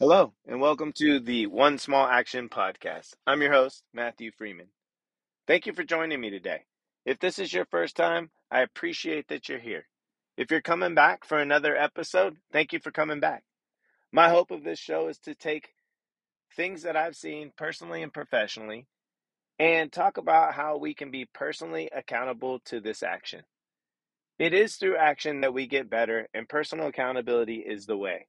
Hello, and welcome to the One Small Action Podcast. I'm your host, Mathew Freeman. Thank you for joining me today. If this is your first time, I appreciate that you're here. If you're coming back for another episode, thank you for coming back. My hope of this show is to take things that I've seen personally and professionally and talk about how we can be personally accountable to this action. It is through action that we get better, and personal accountability is the way.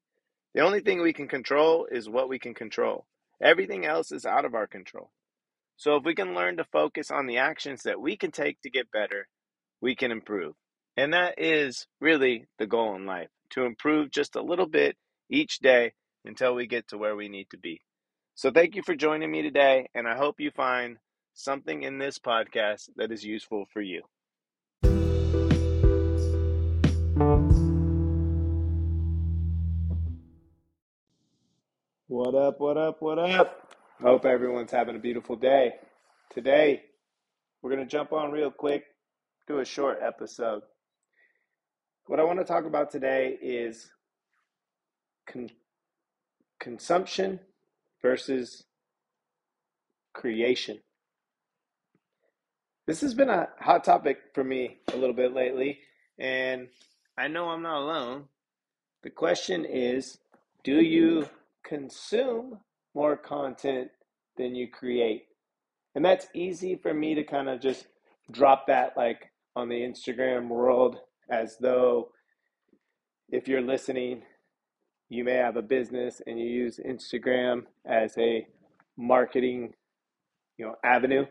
The only thing we can control is what we can control. Everything else is out of our control. So if we can learn to focus on the actions that we can take to get better, we can improve. And that is really the goal in life to improve just a little bit each day until we get to where we need to be. So thank you for joining me today, and I hope you find something in this podcast that is useful for you. What up, what up, what up? Hope everyone's having a beautiful day. Today, we're going to jump on real quick, do a short episode. What I want to talk about today is con- consumption versus creation. This has been a hot topic for me a little bit lately, and I know I'm not alone. The question is do you consume more content than you create. And that's easy for me to kind of just drop that like on the Instagram world as though if you're listening, you may have a business and you use Instagram as a marketing, you know, avenue,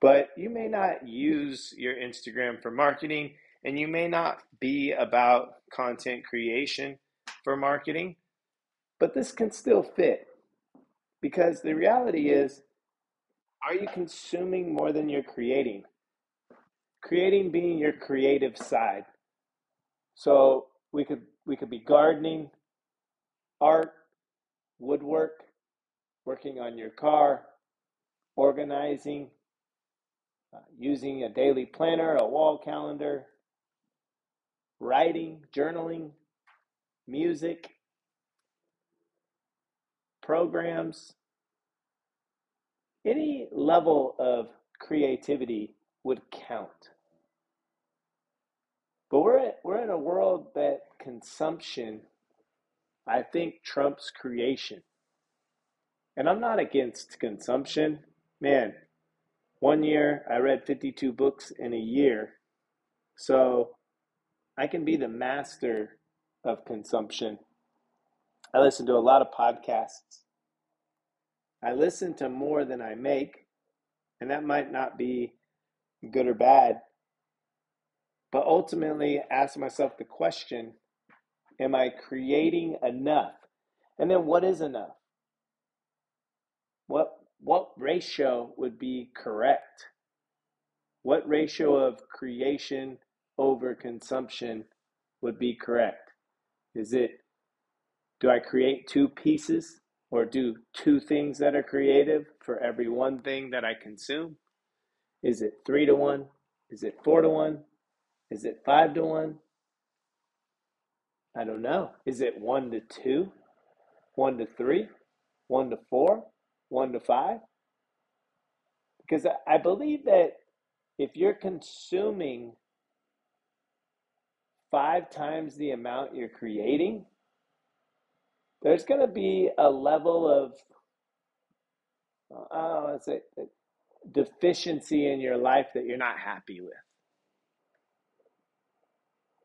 but you may not use your Instagram for marketing and you may not be about content creation for marketing but this can still fit because the reality is are you consuming more than you're creating? Creating being your creative side. So we could we could be gardening, art, woodwork, working on your car, organizing, uh, using a daily planner, a wall calendar, writing, journaling, music, programs, any level of creativity would count. But we're we're in a world that consumption, I think, trumps creation. And I'm not against consumption. Man, one year I read 52 books in a year. So I can be the master of consumption I listen to a lot of podcasts. I listen to more than I make, and that might not be good or bad. But ultimately, ask myself the question Am I creating enough? And then, what is enough? What, what ratio would be correct? What ratio of creation over consumption would be correct? Is it do I create two pieces or do two things that are creative for every one thing that I consume? Is it three to one? Is it four to one? Is it five to one? I don't know. Is it one to two? One to three? One to four? One to five? Because I believe that if you're consuming five times the amount you're creating, there's going to be a level of oh, deficiency in your life that you're not happy with.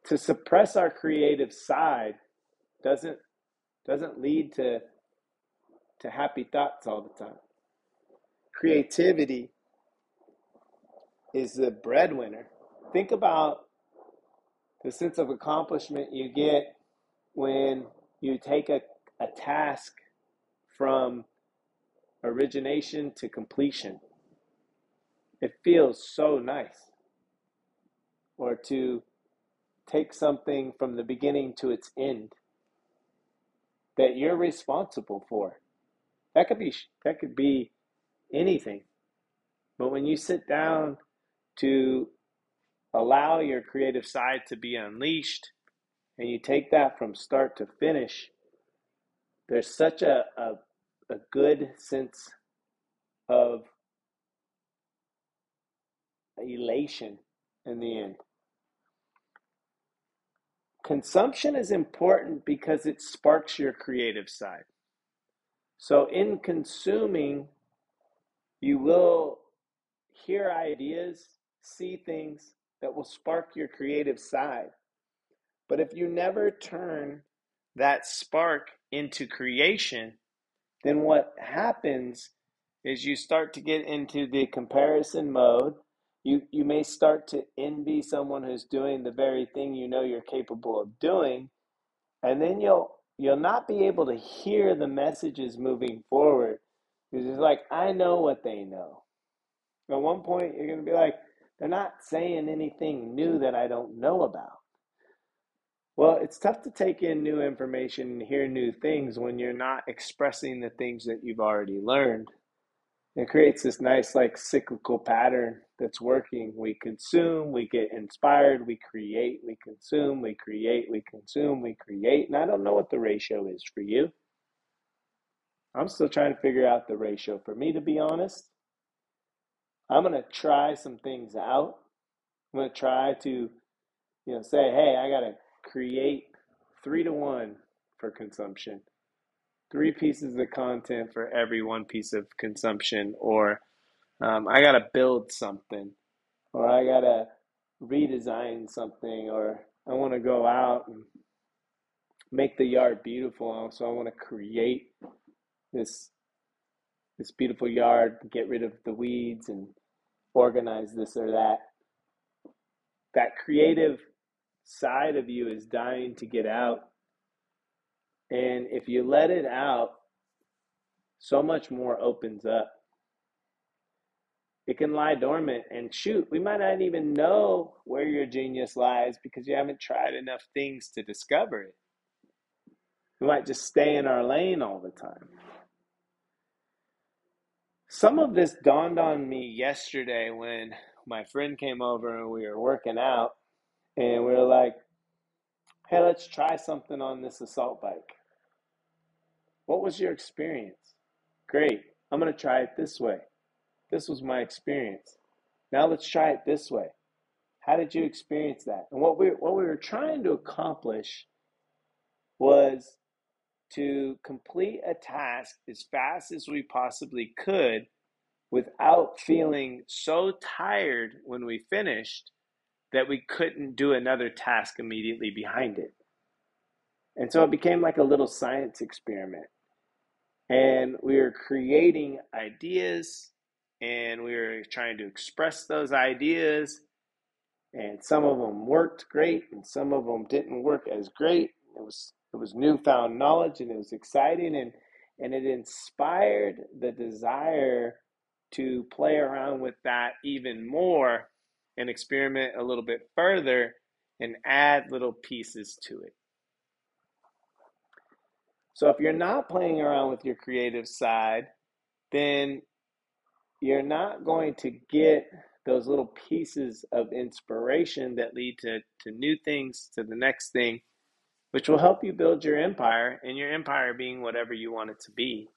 To suppress our creative side doesn't doesn't lead to to happy thoughts all the time. Creativity is the breadwinner. Think about the sense of accomplishment you get when you take a a task from origination to completion. It feels so nice. Or to take something from the beginning to its end that you're responsible for. That could be that could be anything. But when you sit down to allow your creative side to be unleashed and you take that from start to finish, there's such a, a, a good sense of elation in the end. Consumption is important because it sparks your creative side. So, in consuming, you will hear ideas, see things that will spark your creative side. But if you never turn that spark into creation, then what happens is you start to get into the comparison mode. You, you may start to envy someone who's doing the very thing you know you're capable of doing, and then you'll you'll not be able to hear the messages moving forward because it's like I know what they know. At one point, you're going to be like, they're not saying anything new that I don't know about. Well, it's tough to take in new information and hear new things when you're not expressing the things that you've already learned. It creates this nice, like, cyclical pattern that's working. We consume, we get inspired, we create, we consume, we create, we consume, we create. And I don't know what the ratio is for you. I'm still trying to figure out the ratio. For me, to be honest, I'm going to try some things out. I'm going to try to, you know, say, hey, I got to create three to one for consumption three pieces of content for every one piece of consumption, or um, I got to build something, or I got to redesign something, or I want to go out and make the yard beautiful. So I want to create this this beautiful yard, get rid of the weeds, and organize this or that. That creative side of you is dying to get out and if you let it out, so much more opens up. It can lie dormant and shoot, we might not even know where your genius lies because you haven't tried enough things to discover it. We might just stay in our lane all the time. Some of this dawned on me yesterday when my friend came over and we were working out and we were like, hey, let's try something on this assault bike. What was your experience? Great. I'm going to try it this way. This was my experience. Now let's try it this way. How did you experience that? And what we what we were trying to accomplish was to complete a task as fast as we possibly could without feeling so tired when we finished that we couldn't do another task immediately behind it. And so it became like a little science experiment. And we were creating ideas and we were trying to express those ideas. And some of them worked great and some of them didn't work as great. It was it was newfound knowledge and it was exciting and and it inspired the desire to play around with that even more and experiment a little bit further and add little pieces to it so if you're not playing around with your creative side, then you're not going to get those little pieces of inspiration that lead to, to new things, to the next thing, which will help you build your empire, and your empire being whatever you want it to be.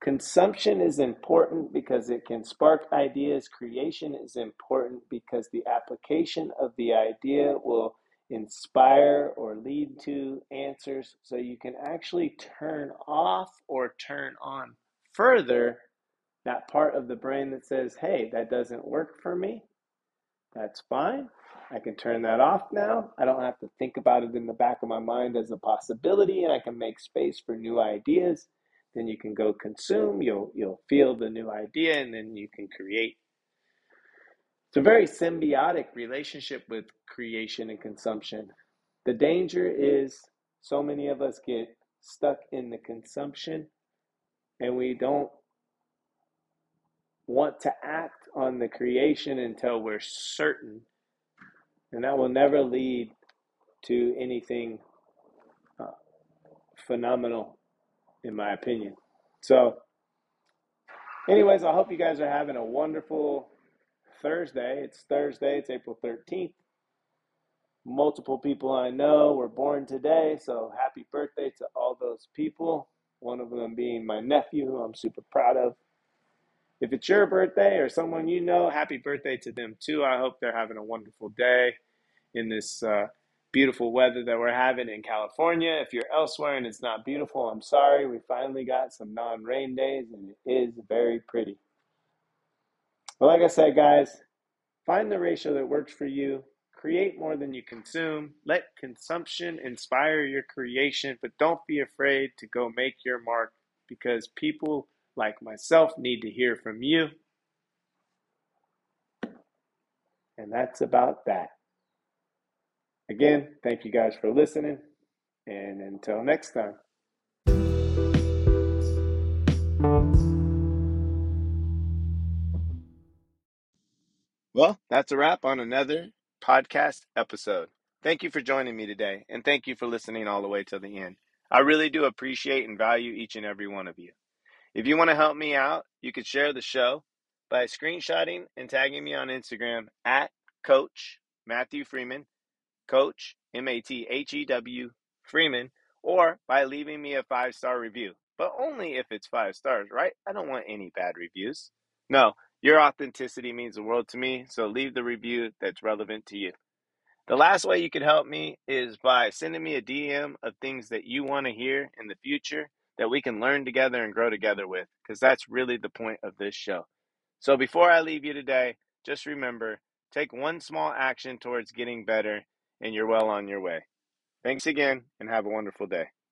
Consumption is important because it can spark ideas. Creation is important because the application of the idea will inspire or lead to answers so you can actually turn off or turn on further that part of the brain that says, hey, that doesn't work for me. That's fine. I can turn that off now. I don't have to think about it in the back of my mind as a possibility, and I can make space for new ideas. Then you can go consume. You'll you'll feel the new idea, and then you can create it's a very symbiotic relationship with creation and consumption. The danger is so many of us get stuck in the consumption and we don't want to act on the creation until we're certain. And that will never lead to anything uh, phenomenal, in my opinion. So, anyways, I hope you guys are having a wonderful Thursday. It's Thursday. It's April 13th. multiple people I know were born today, so happy birthday to all those people. One of them being my nephew, who I'm super proud of. If it's your birthday or someone you know, happy birthday to them too. I hope they're having a wonderful day in this uh, beautiful weather that we're having in California. If you're elsewhere and it's not beautiful, I'm sorry. We finally got some non rain days and it is very pretty. But like I said, guys, find the ratio that works for you. Create more than you consume. Let consumption inspire your creation, but don't be afraid to go make your mark because people like myself need to hear from you. And that's about that. Again, thank you guys for listening. And until next time. Well, that's a wrap on another podcast episode. Thank you for joining me today, and thank you for listening all the way to the end. I really do appreciate and value each and every one of you. If you want to help me out, you could share the show by screenshotting and tagging me on Instagram at Coach Mathew Freeman, Coach M A T H E W Freeman, or by leaving me a five star review. But only if it's five stars, right? I don't want any bad reviews. No, your authenticity means the world to me, so leave the review that's relevant to you. The last way you can help me is by sending me a DM of things that you want to hear in the future that we can learn together and grow together with, because that's really the point of this show. So before I leave you today, just remember take one small action towards getting better, and you're well on your way. Thanks again, and have a wonderful day.